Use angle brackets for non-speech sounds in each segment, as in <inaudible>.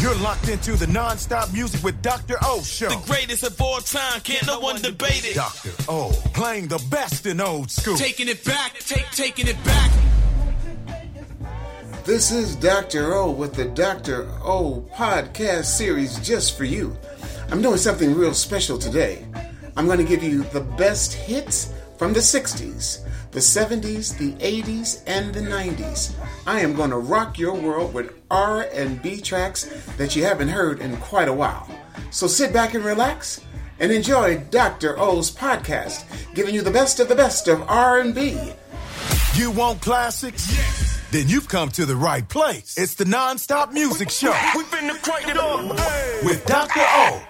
You're locked into the non-stop music with Dr. O Show. The greatest of all time, can't no one debate it. Dr. O, playing the best in old school. Taking it back, take taking it back. This is Dr. O with the Dr. O podcast series just for you. I'm doing something real special today. I'm going to give you the best hits from the 60s, the 70s, the 80s, and the 90s. I am going to rock your world with R&B tracks that you haven't heard in quite a while. So sit back and relax and enjoy Dr. O's podcast, giving you the best of the best of R&B. You want classics? Yes. Then you've come to the right place. It's the non-stop music show. We've been crank it up hey. with Dr. O.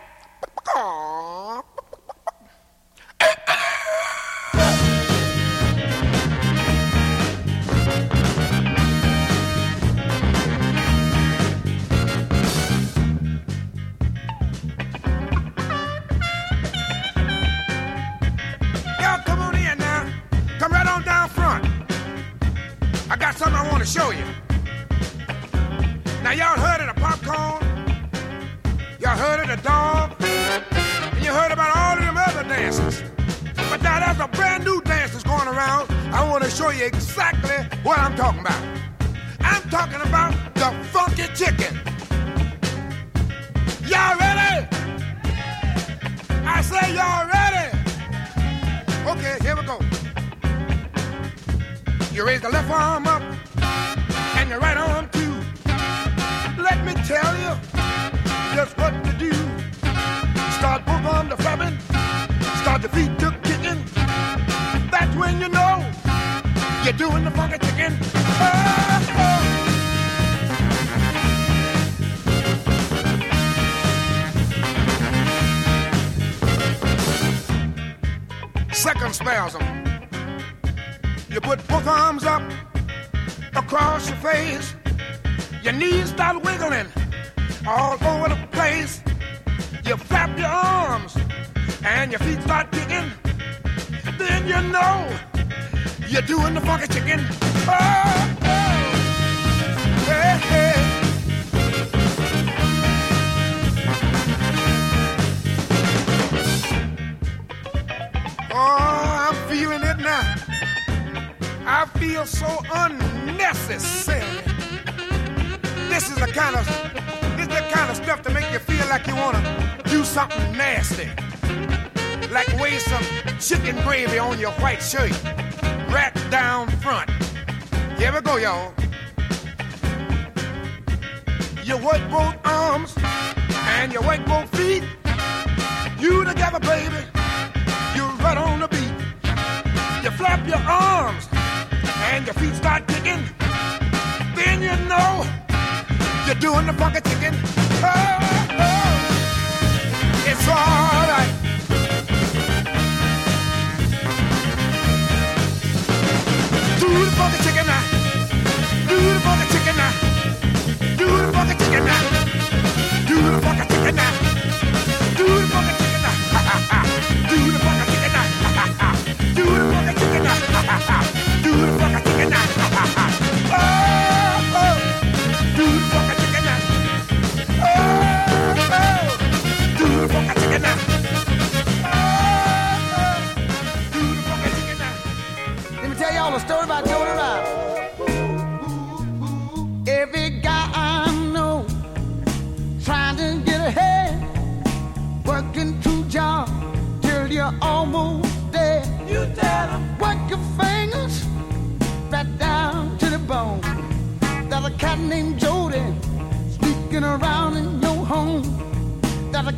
Aww. Something I want to show you. Now, y'all heard of the popcorn? Y'all heard of the dog? And you heard about all of them other dances. But now there's a brand new dance that's going around. I want to show you exactly what I'm talking about. I'm talking about the funky chicken. Y'all ready? I say y'all ready. Okay, here we go. You raise the left arm up and your right arm too. Let me tell you just what to do. Start both arms to flapping, start your feet to kicking. That's when you know you're doing the funky chicken. Oh, oh. Second spasm. You put both arms up across your face. Your knees start wiggling all over the place. You flap your arms and your feet start kicking. Then you know you're doing the funky chicken. Oh, oh. Hey, hey. Oh, I'm feeling it now. I feel so unnecessary. This is the kind of this is the kind of stuff to make you feel like you wanna do something nasty. Like waste some chicken gravy on your white shirt. Right down front. Here we go, y'all. You work both arms and you work both feet. You together, baby. You right on the beat. You flap your arms and your feet start kicking, then you know you're doing the funky chicken. Oh, oh, it's alright. Do the funky chicken now. Do the funky chicken now. Do the funky chicken now.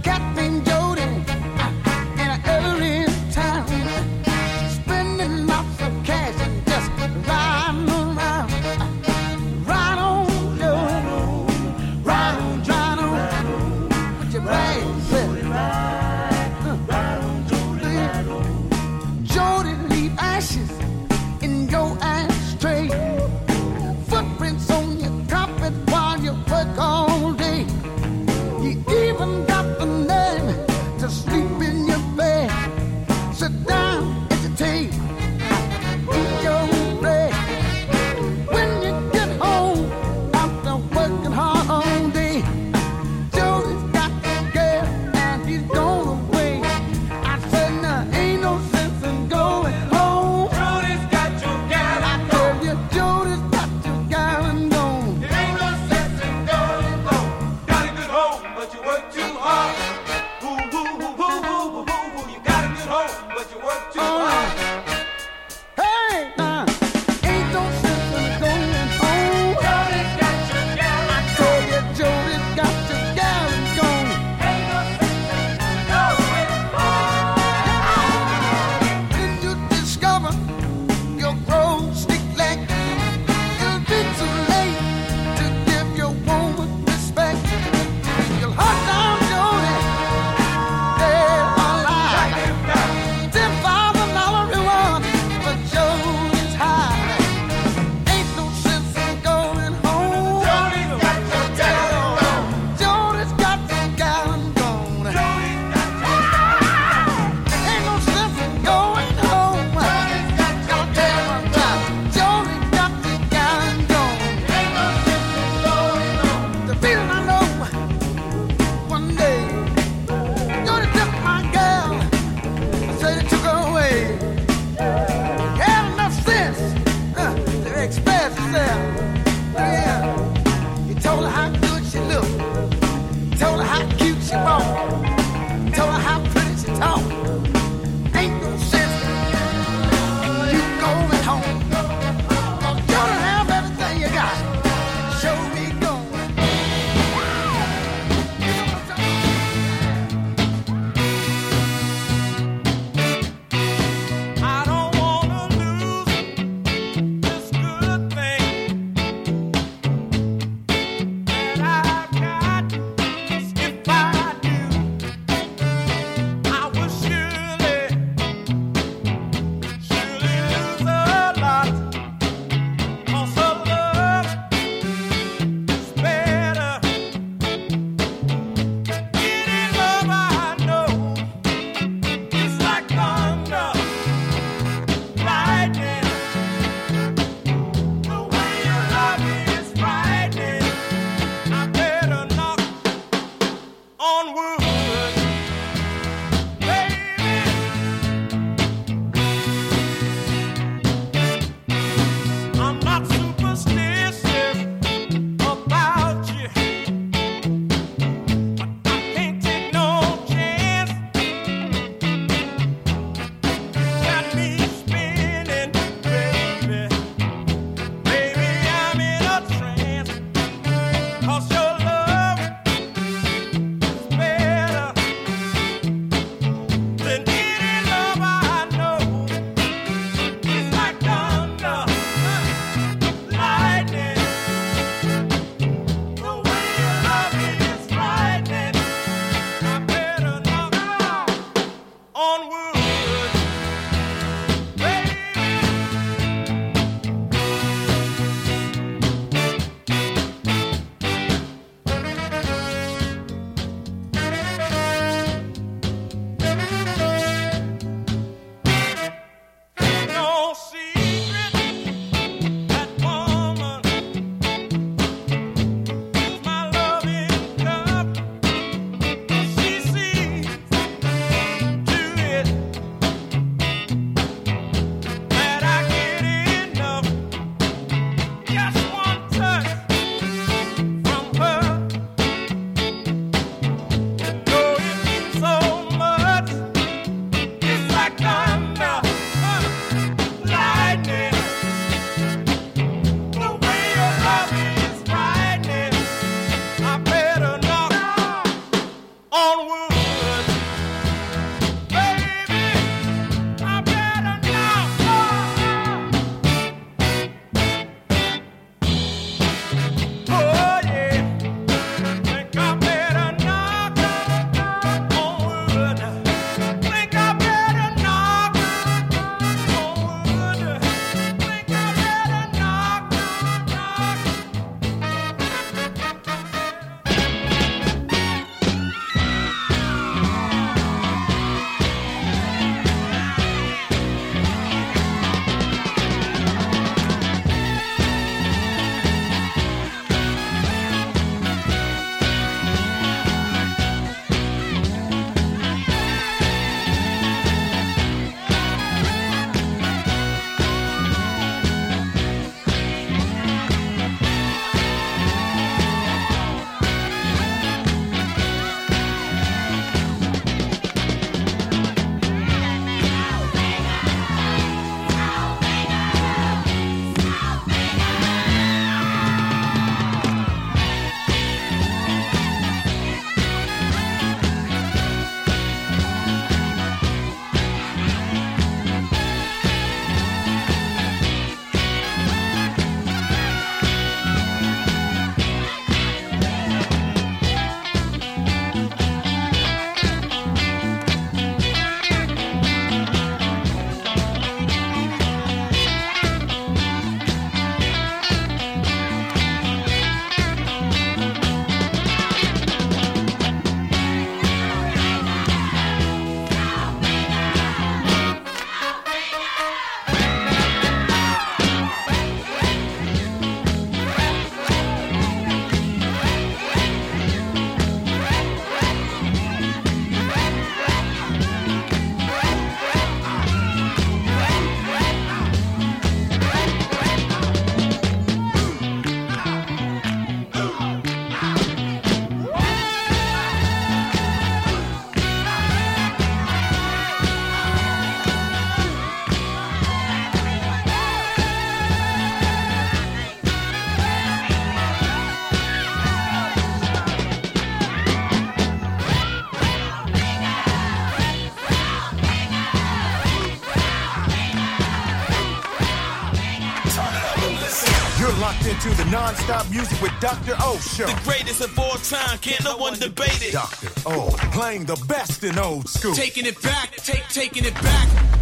get me Yes! With Dr. O show. The greatest of all time, can't no one debate it. Dr. O, playing the best in old school. Taking it back, take, taking it back.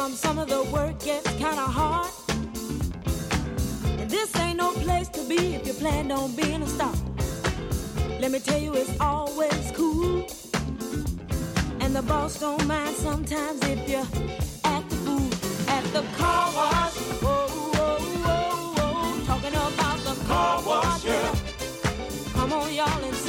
Come some of the work gets kinda hard. And this ain't no place to be if you plan on being a star. Let me tell you, it's always cool. And the boss don't mind sometimes if you act the fool at the car wash. Whoa, whoa, whoa, whoa. Talking about the car wash, yeah. Come on, y'all, and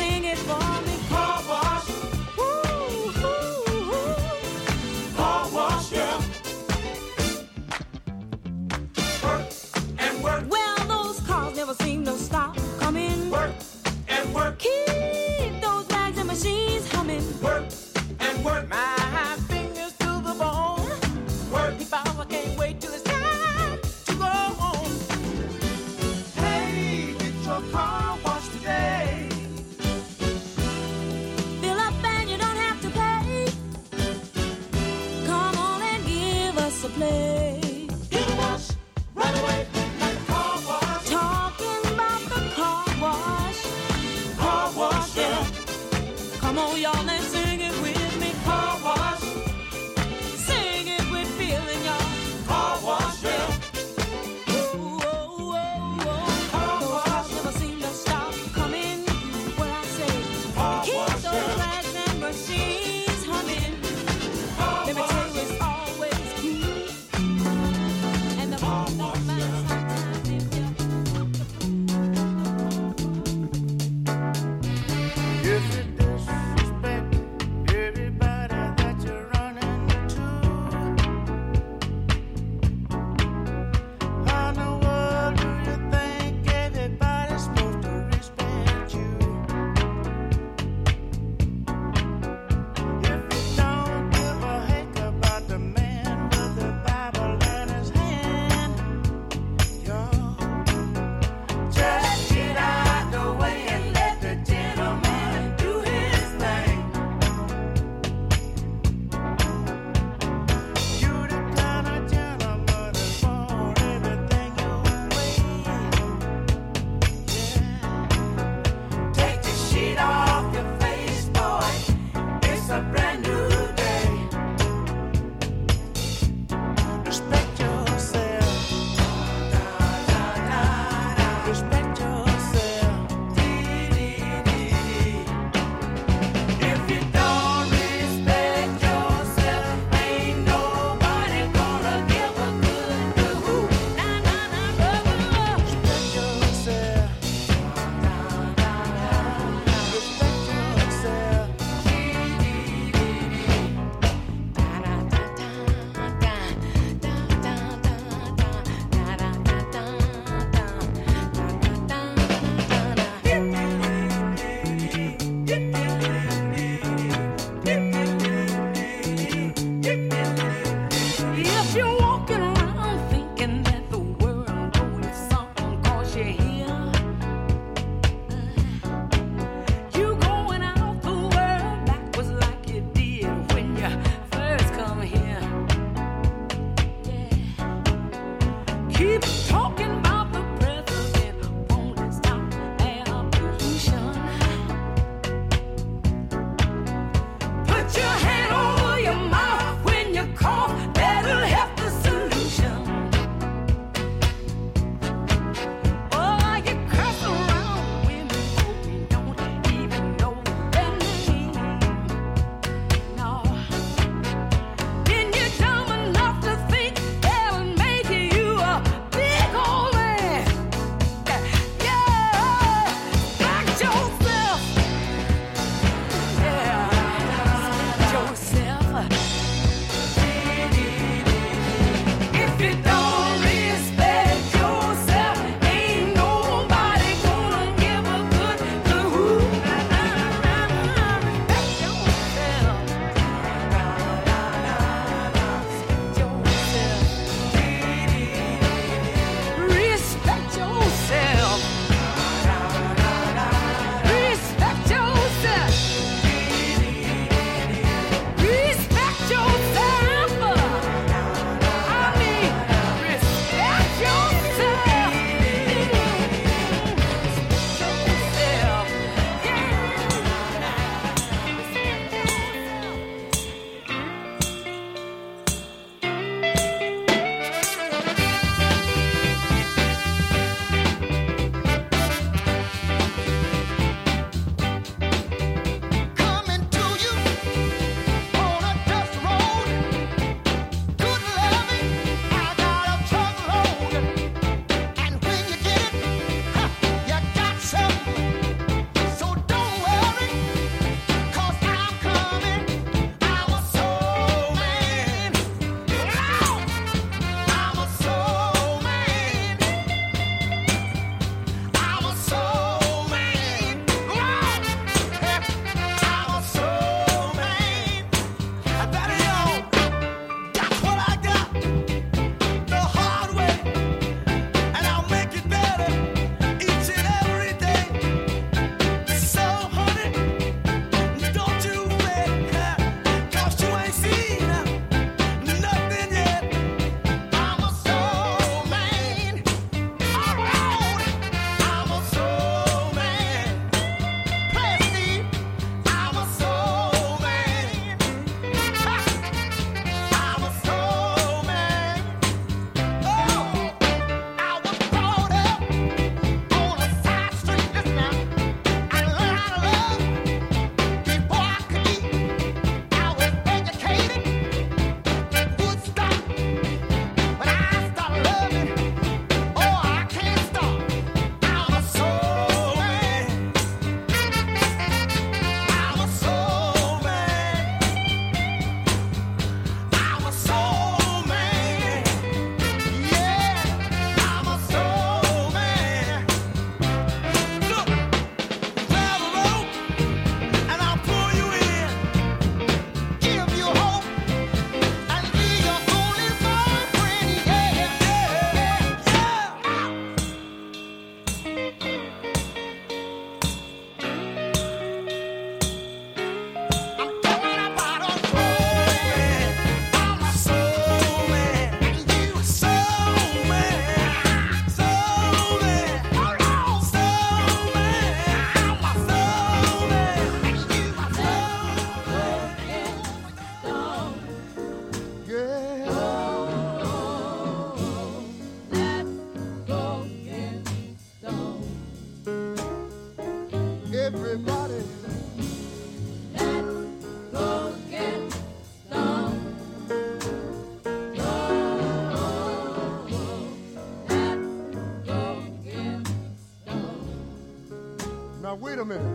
a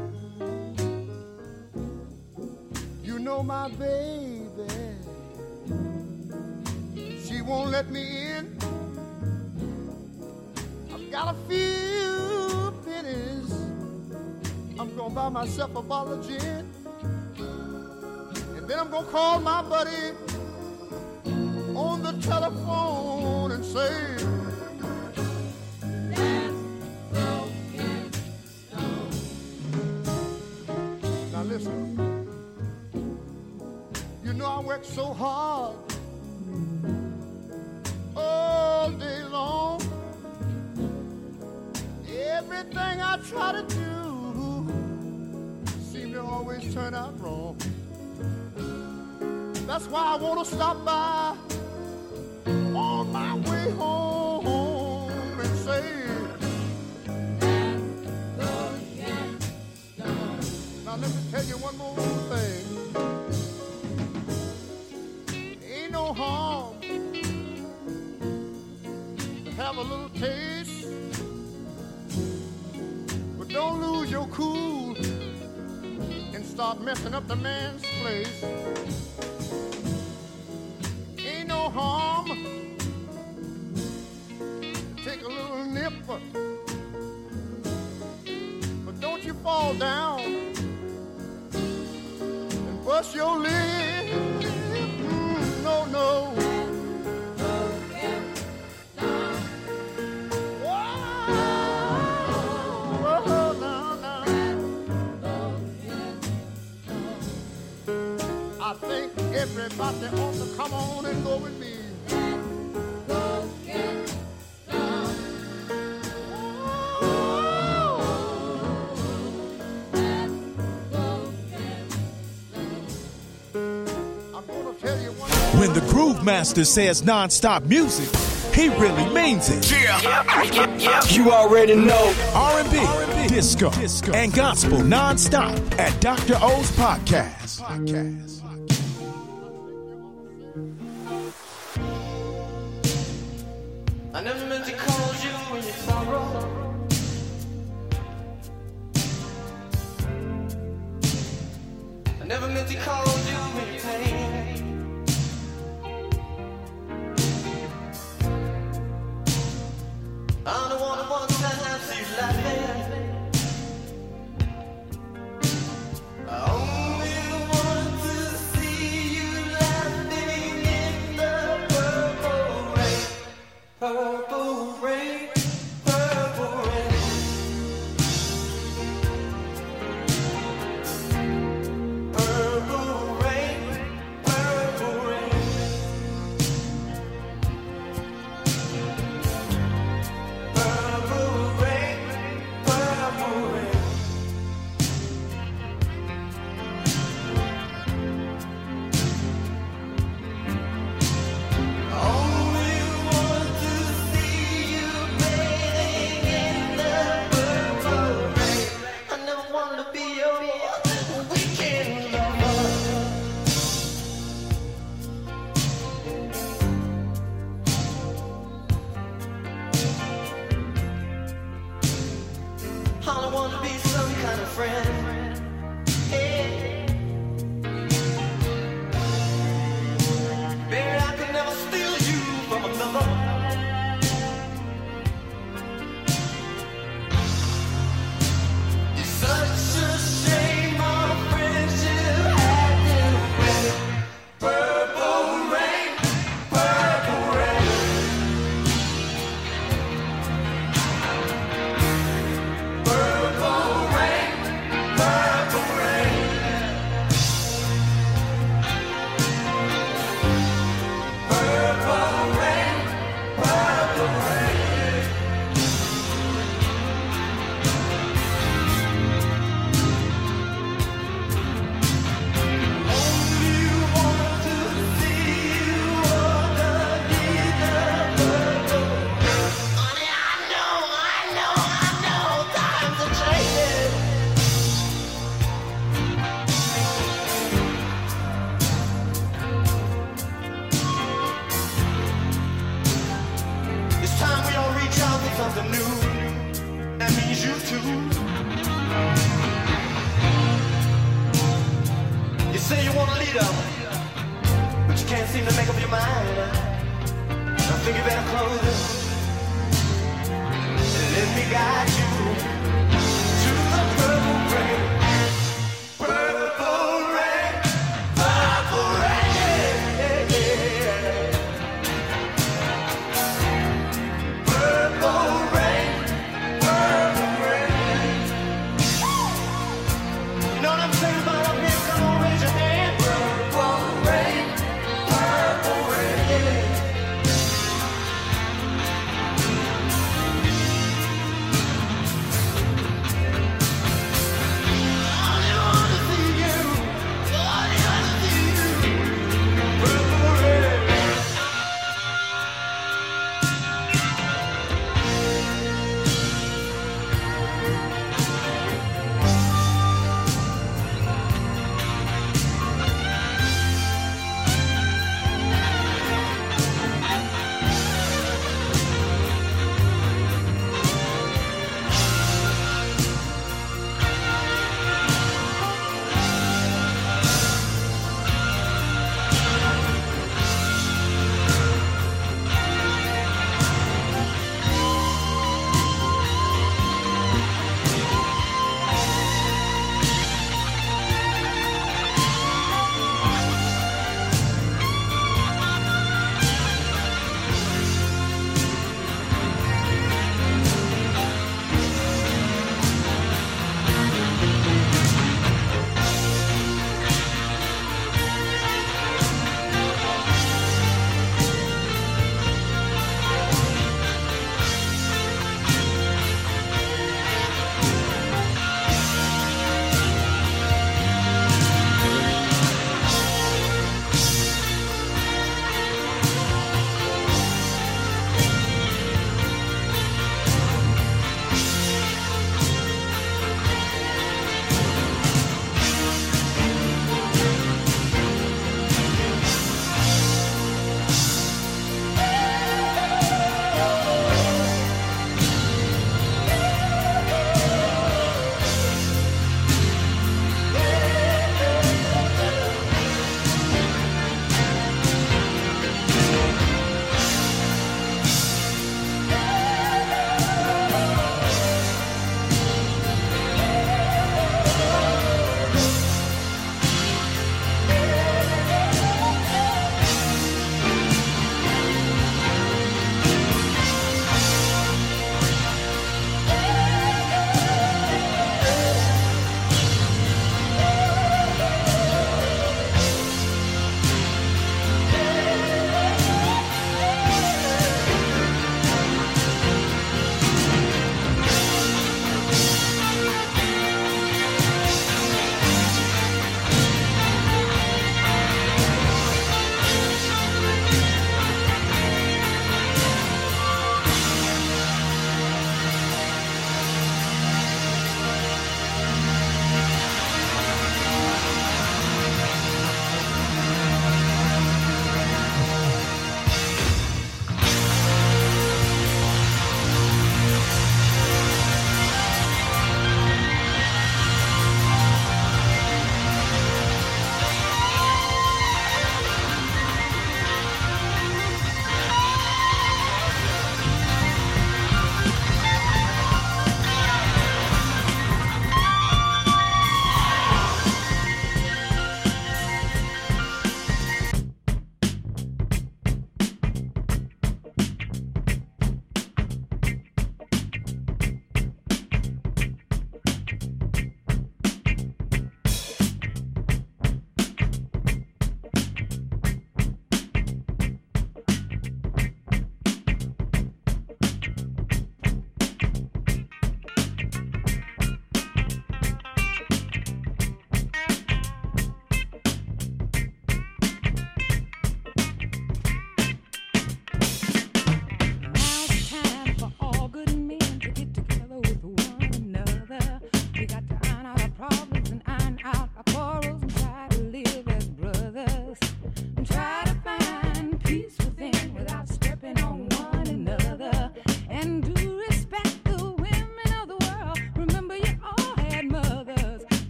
tell you one more thing. Ain't no harm to have a little taste, but don't lose your cool and start messing up the man's place. Ain't no harm. to Take a little nip, but don't you fall down must you live? Mm, no, no. I think everybody wants to come on and go and When the groove master says non-stop music, he really means it. Yeah. yeah. You already know. R&B, R&B disco, disco, and gospel non-stop at Dr. O's podcast. podcast.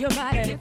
your body.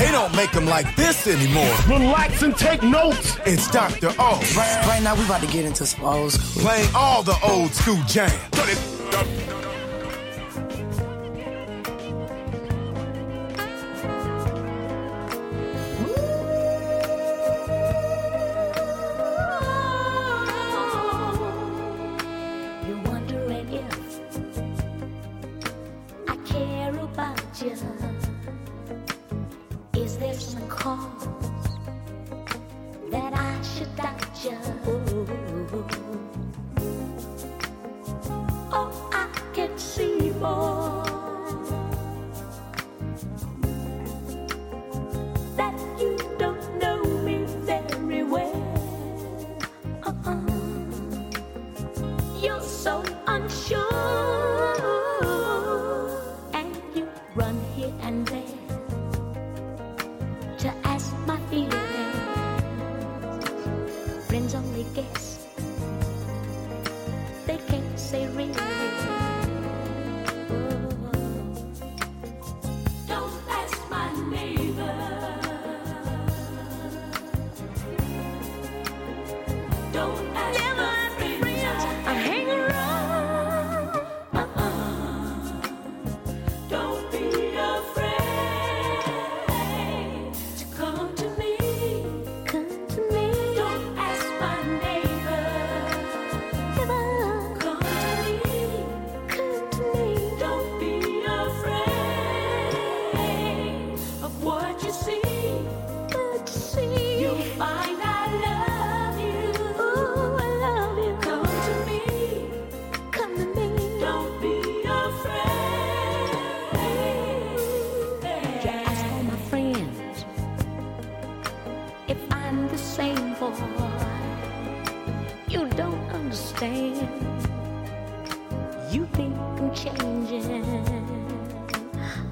They don't make them like this anymore. Relax and take notes. It's Dr. O. Right, right now, we about to get into some old school. Playing all the old school jams.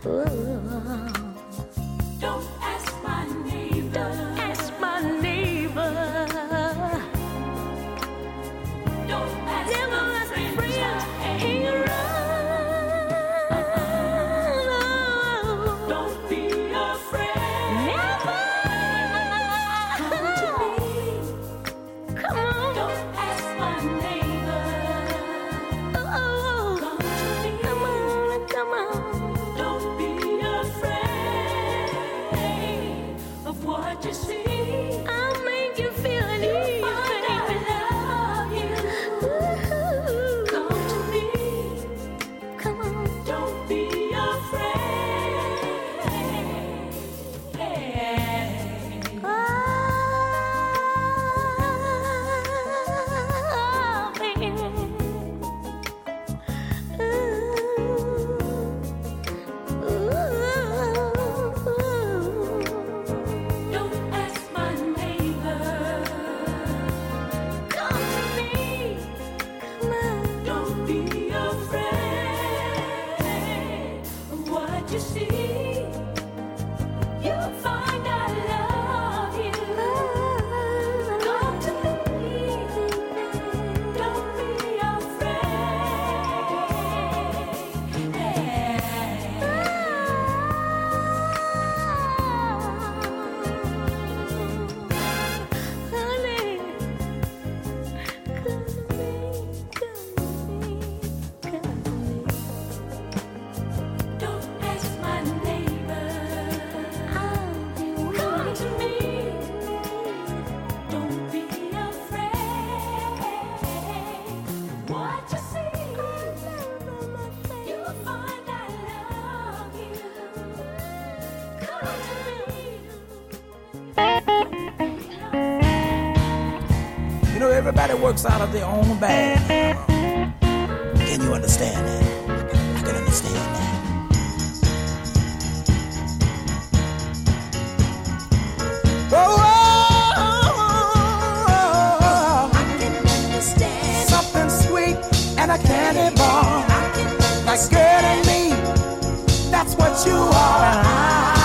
Ooh. works out of their own bag. Can you understand that? I can understand that. candy bar. Like girl and me, that's what you are.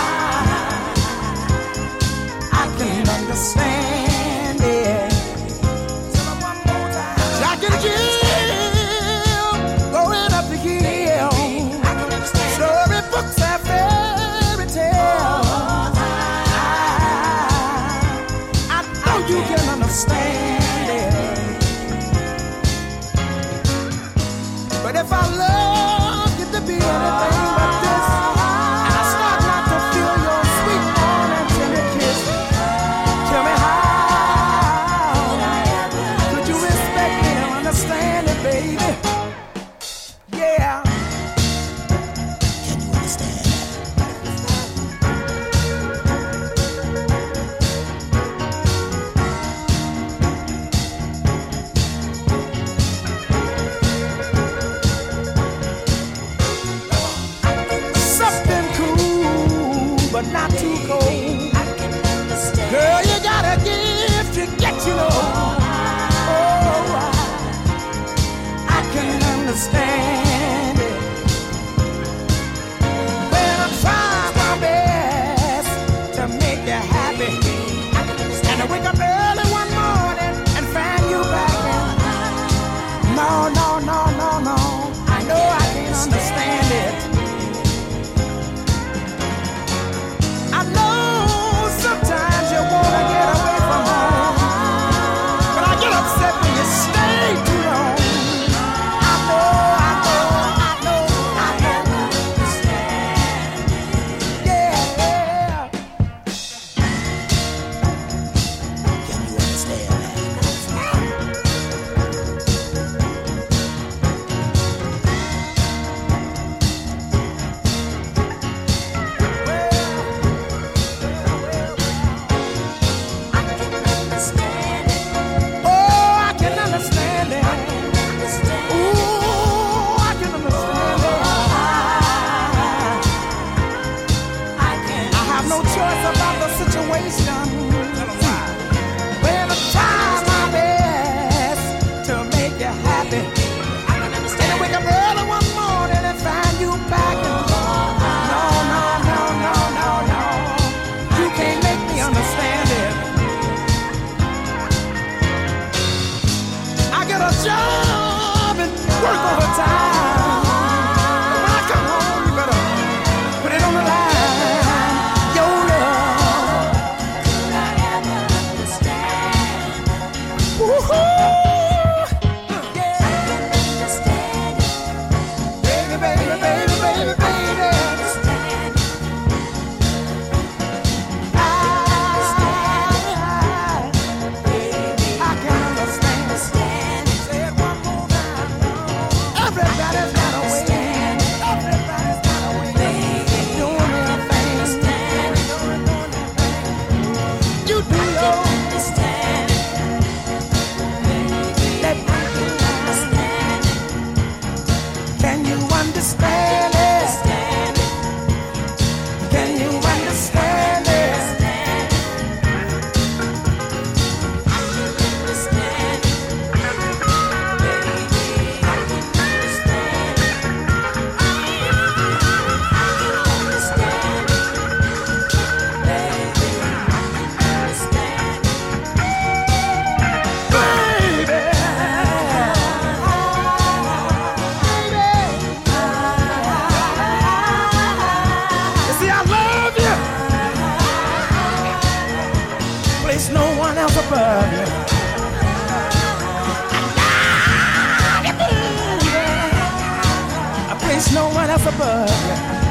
There's no one else above.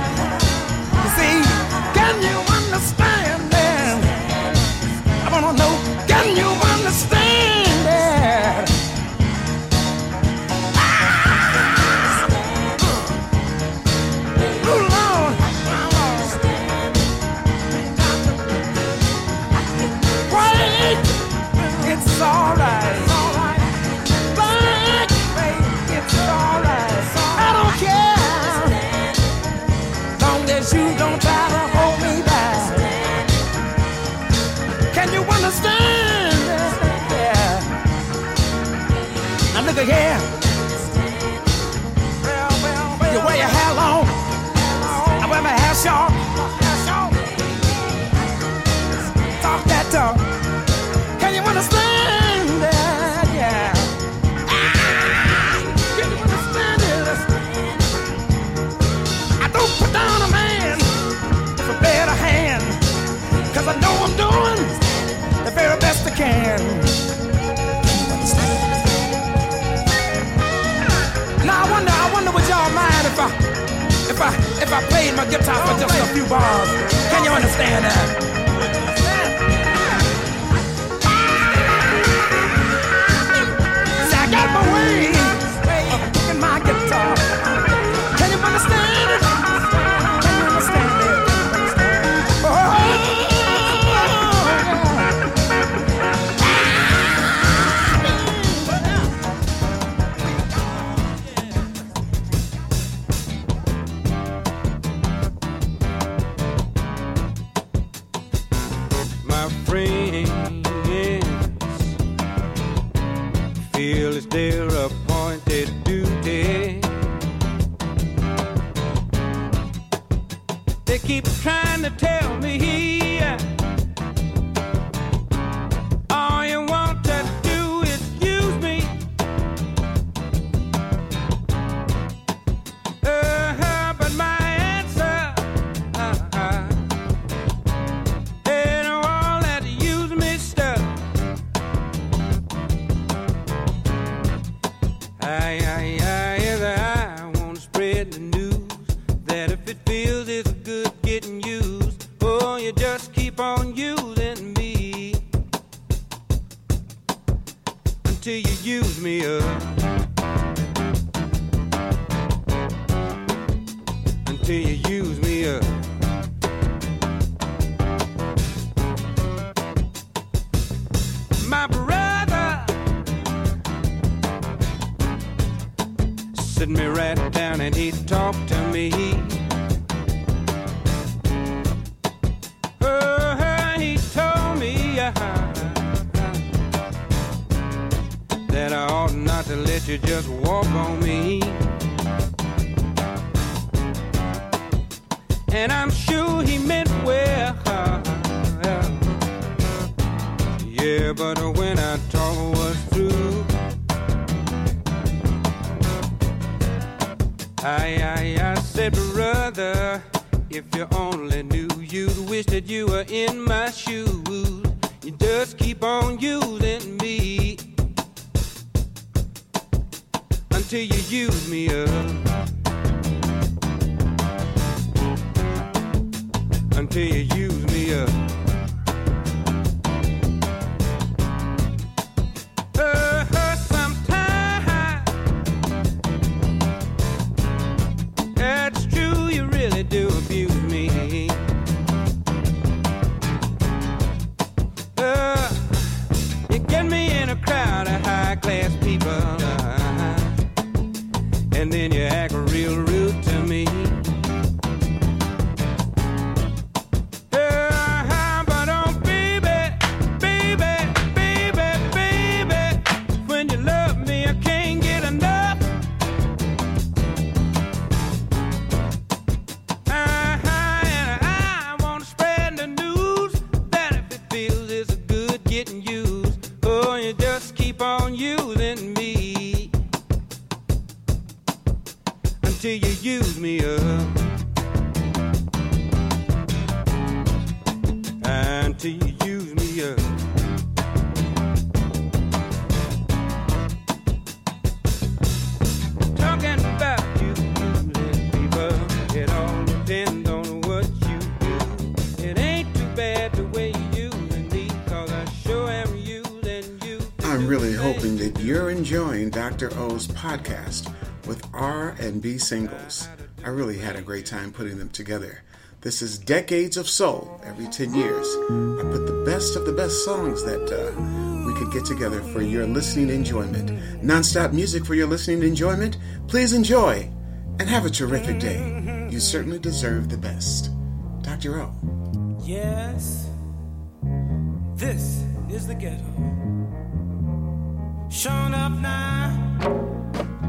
yeah. if I played my guitar for just a few bars. Can you understand that? Podcast with R&B singles. I really had a great time putting them together. This is Decades of Soul. Every 10 years, I put the best of the best songs that uh, we could get together for your listening enjoyment. Nonstop music for your listening enjoyment. Please enjoy and have a terrific day. You certainly deserve the best. Dr. O. Yes, this is the ghetto. Shown up now.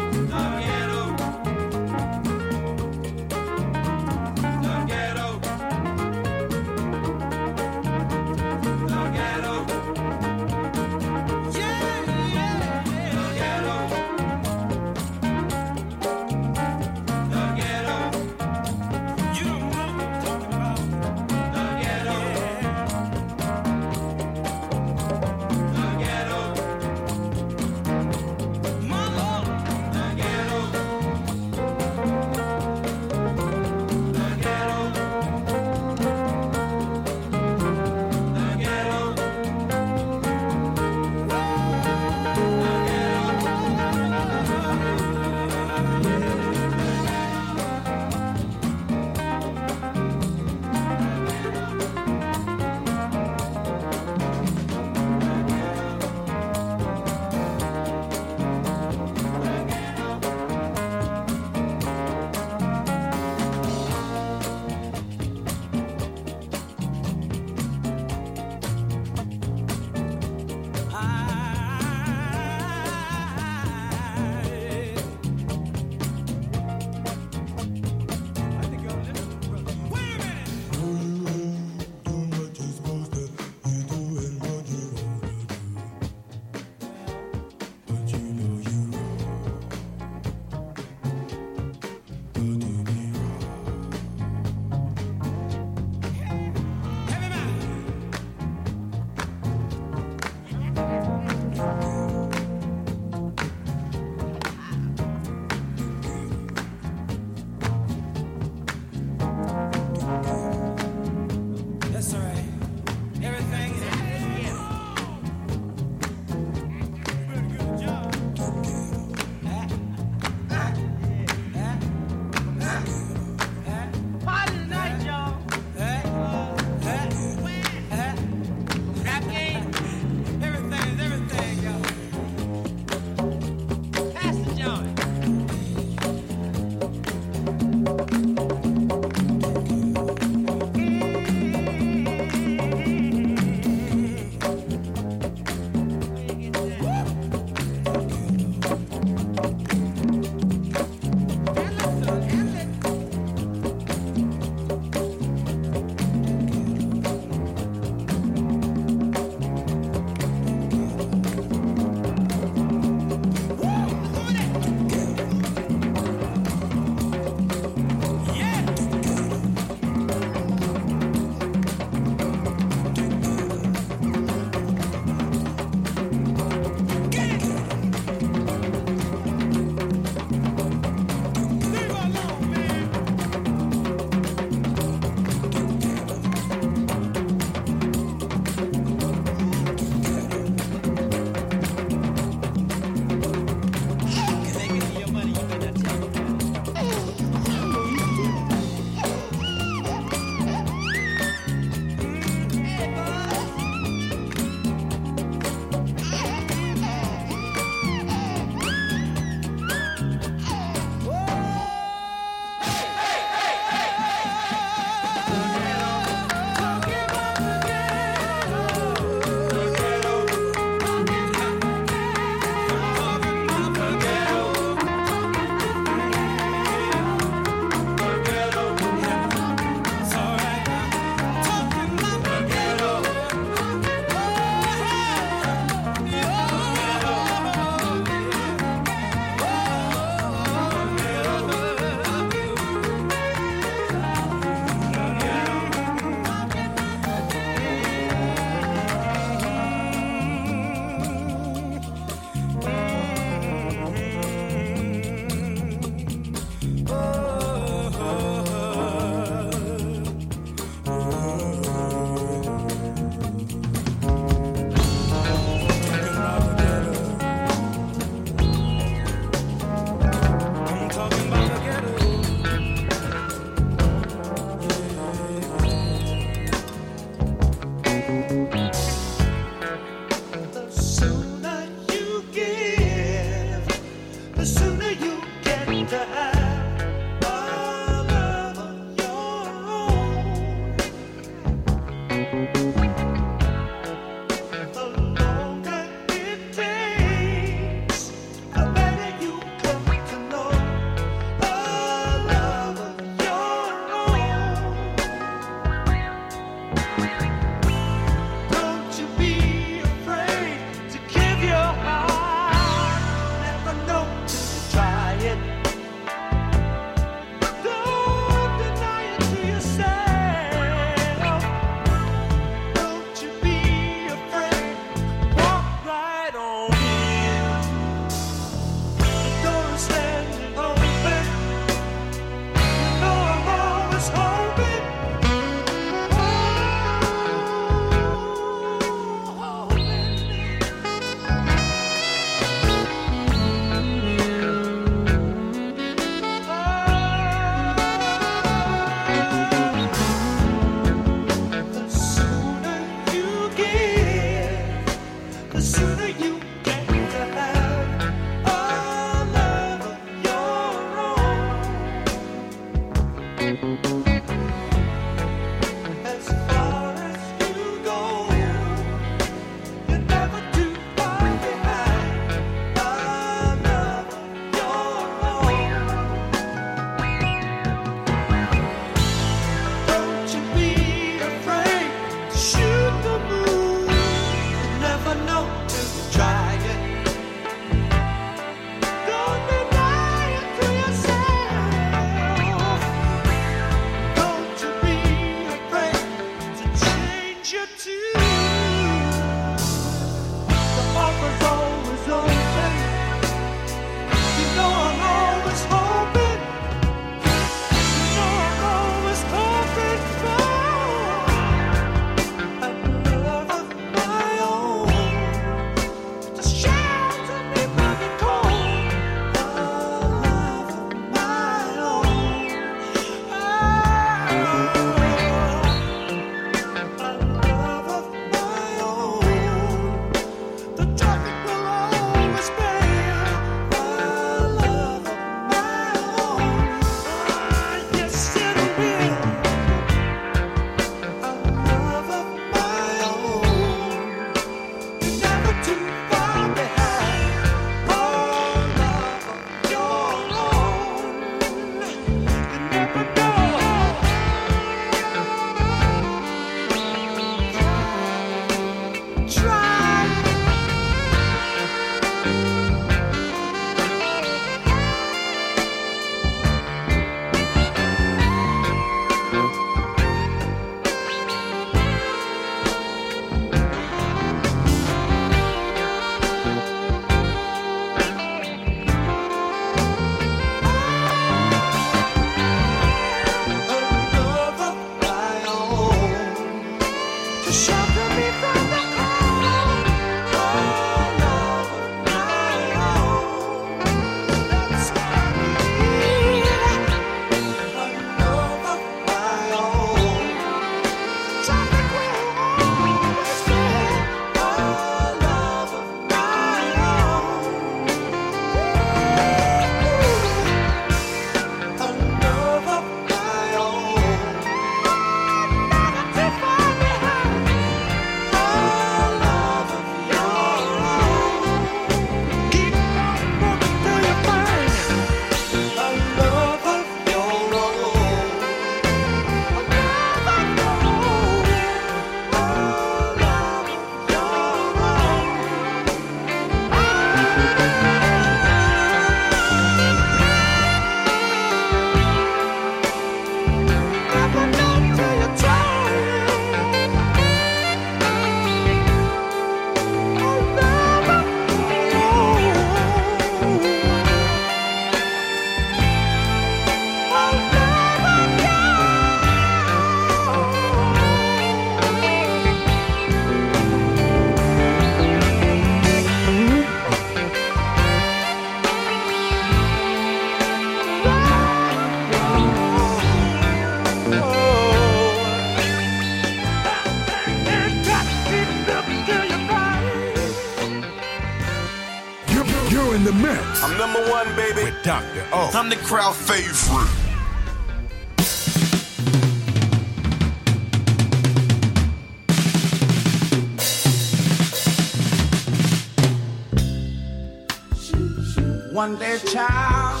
child,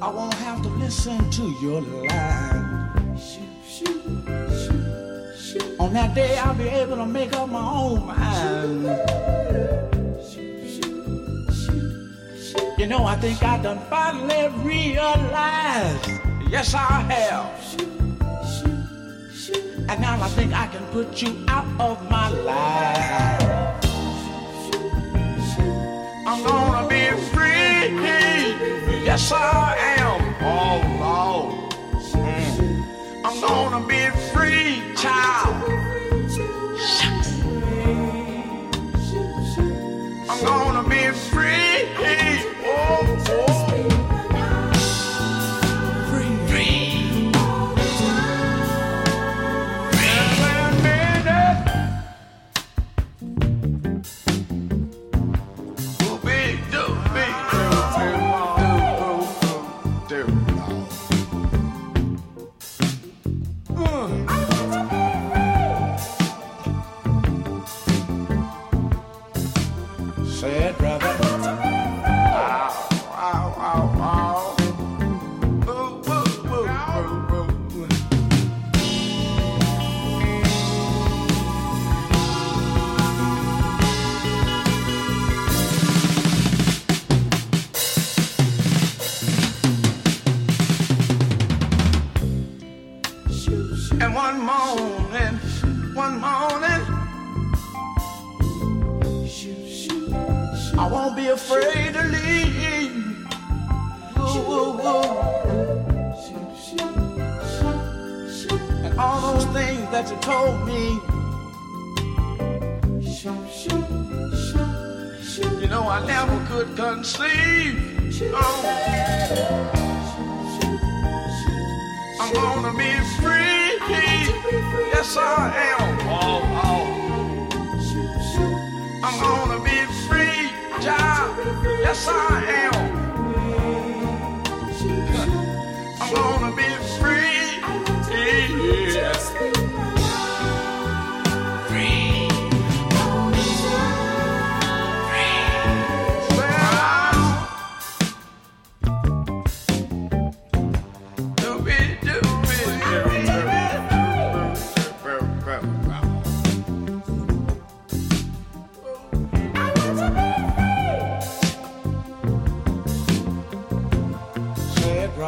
I won't have to listen to your lies. On that day, I'll be able to make up my own mind. You know, I think I done finally realized. Yes, I have. And now I think I can put you out of my life. I'm gonna Yes, I am. Oh, Lord. Mm. I'm gonna be free, child.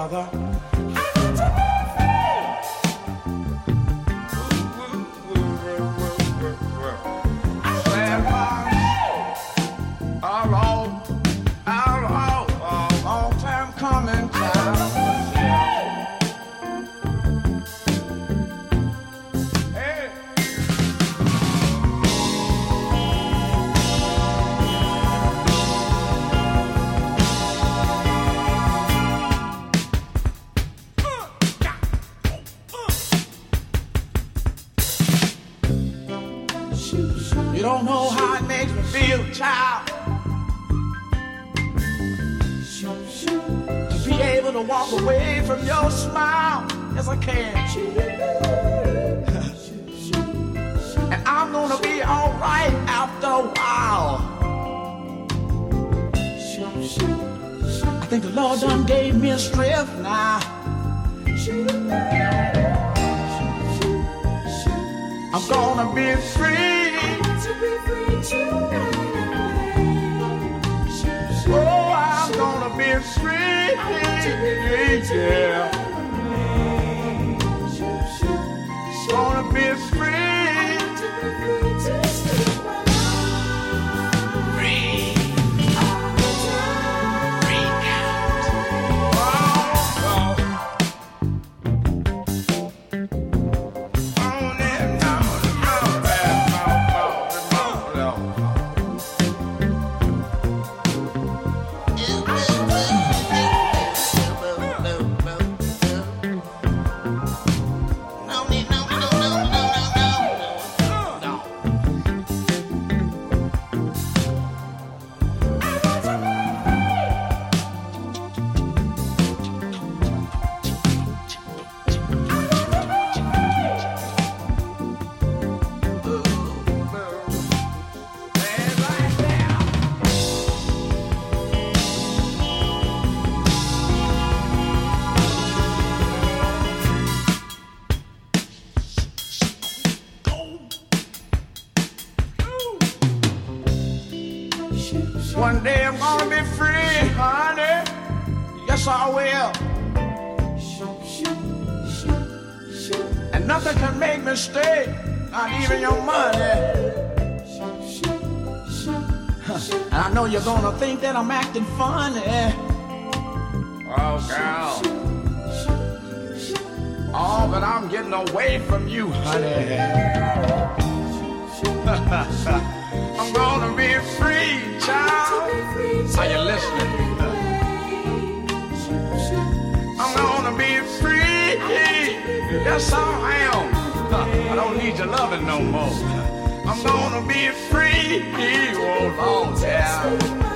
brother. you're gonna think that I'm acting funny. Oh, girl. Oh, but I'm getting away from you, honey. <laughs> I'm gonna be free, child. Are you listening? I'm gonna be free. Yes, I am. <laughs> I don't need your loving no more. I'm gonna be free. Oh, Lord,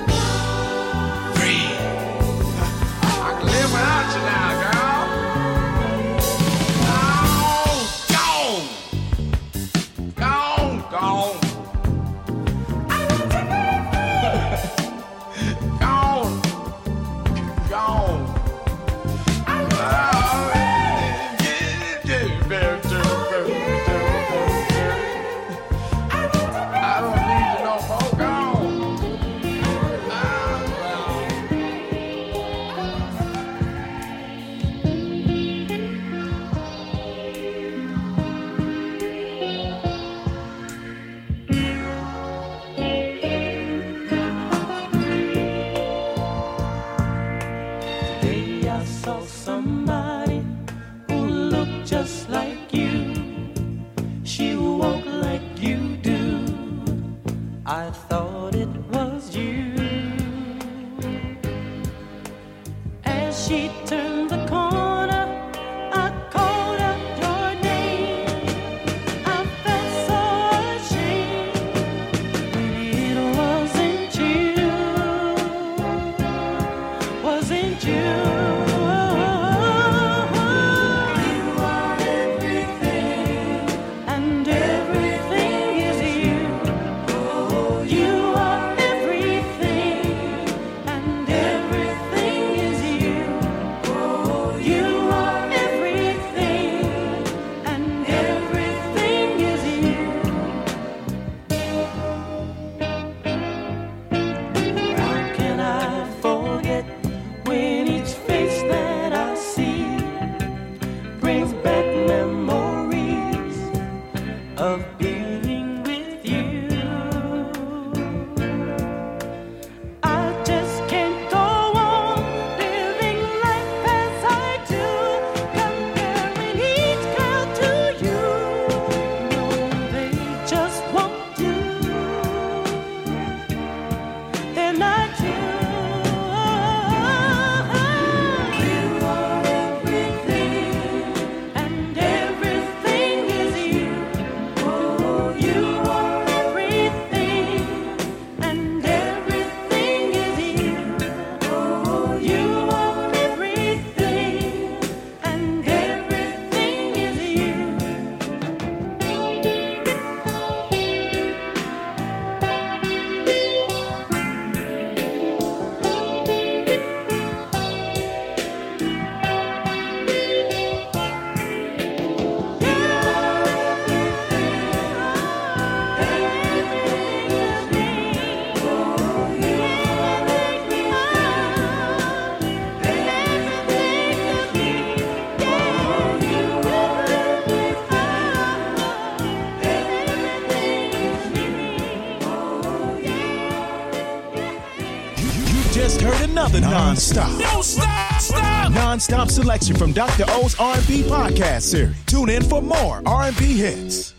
the non-stop. Don't stop, stop. Non-stop selection from Dr. O's R&B podcast series. Tune in for more R&B hits.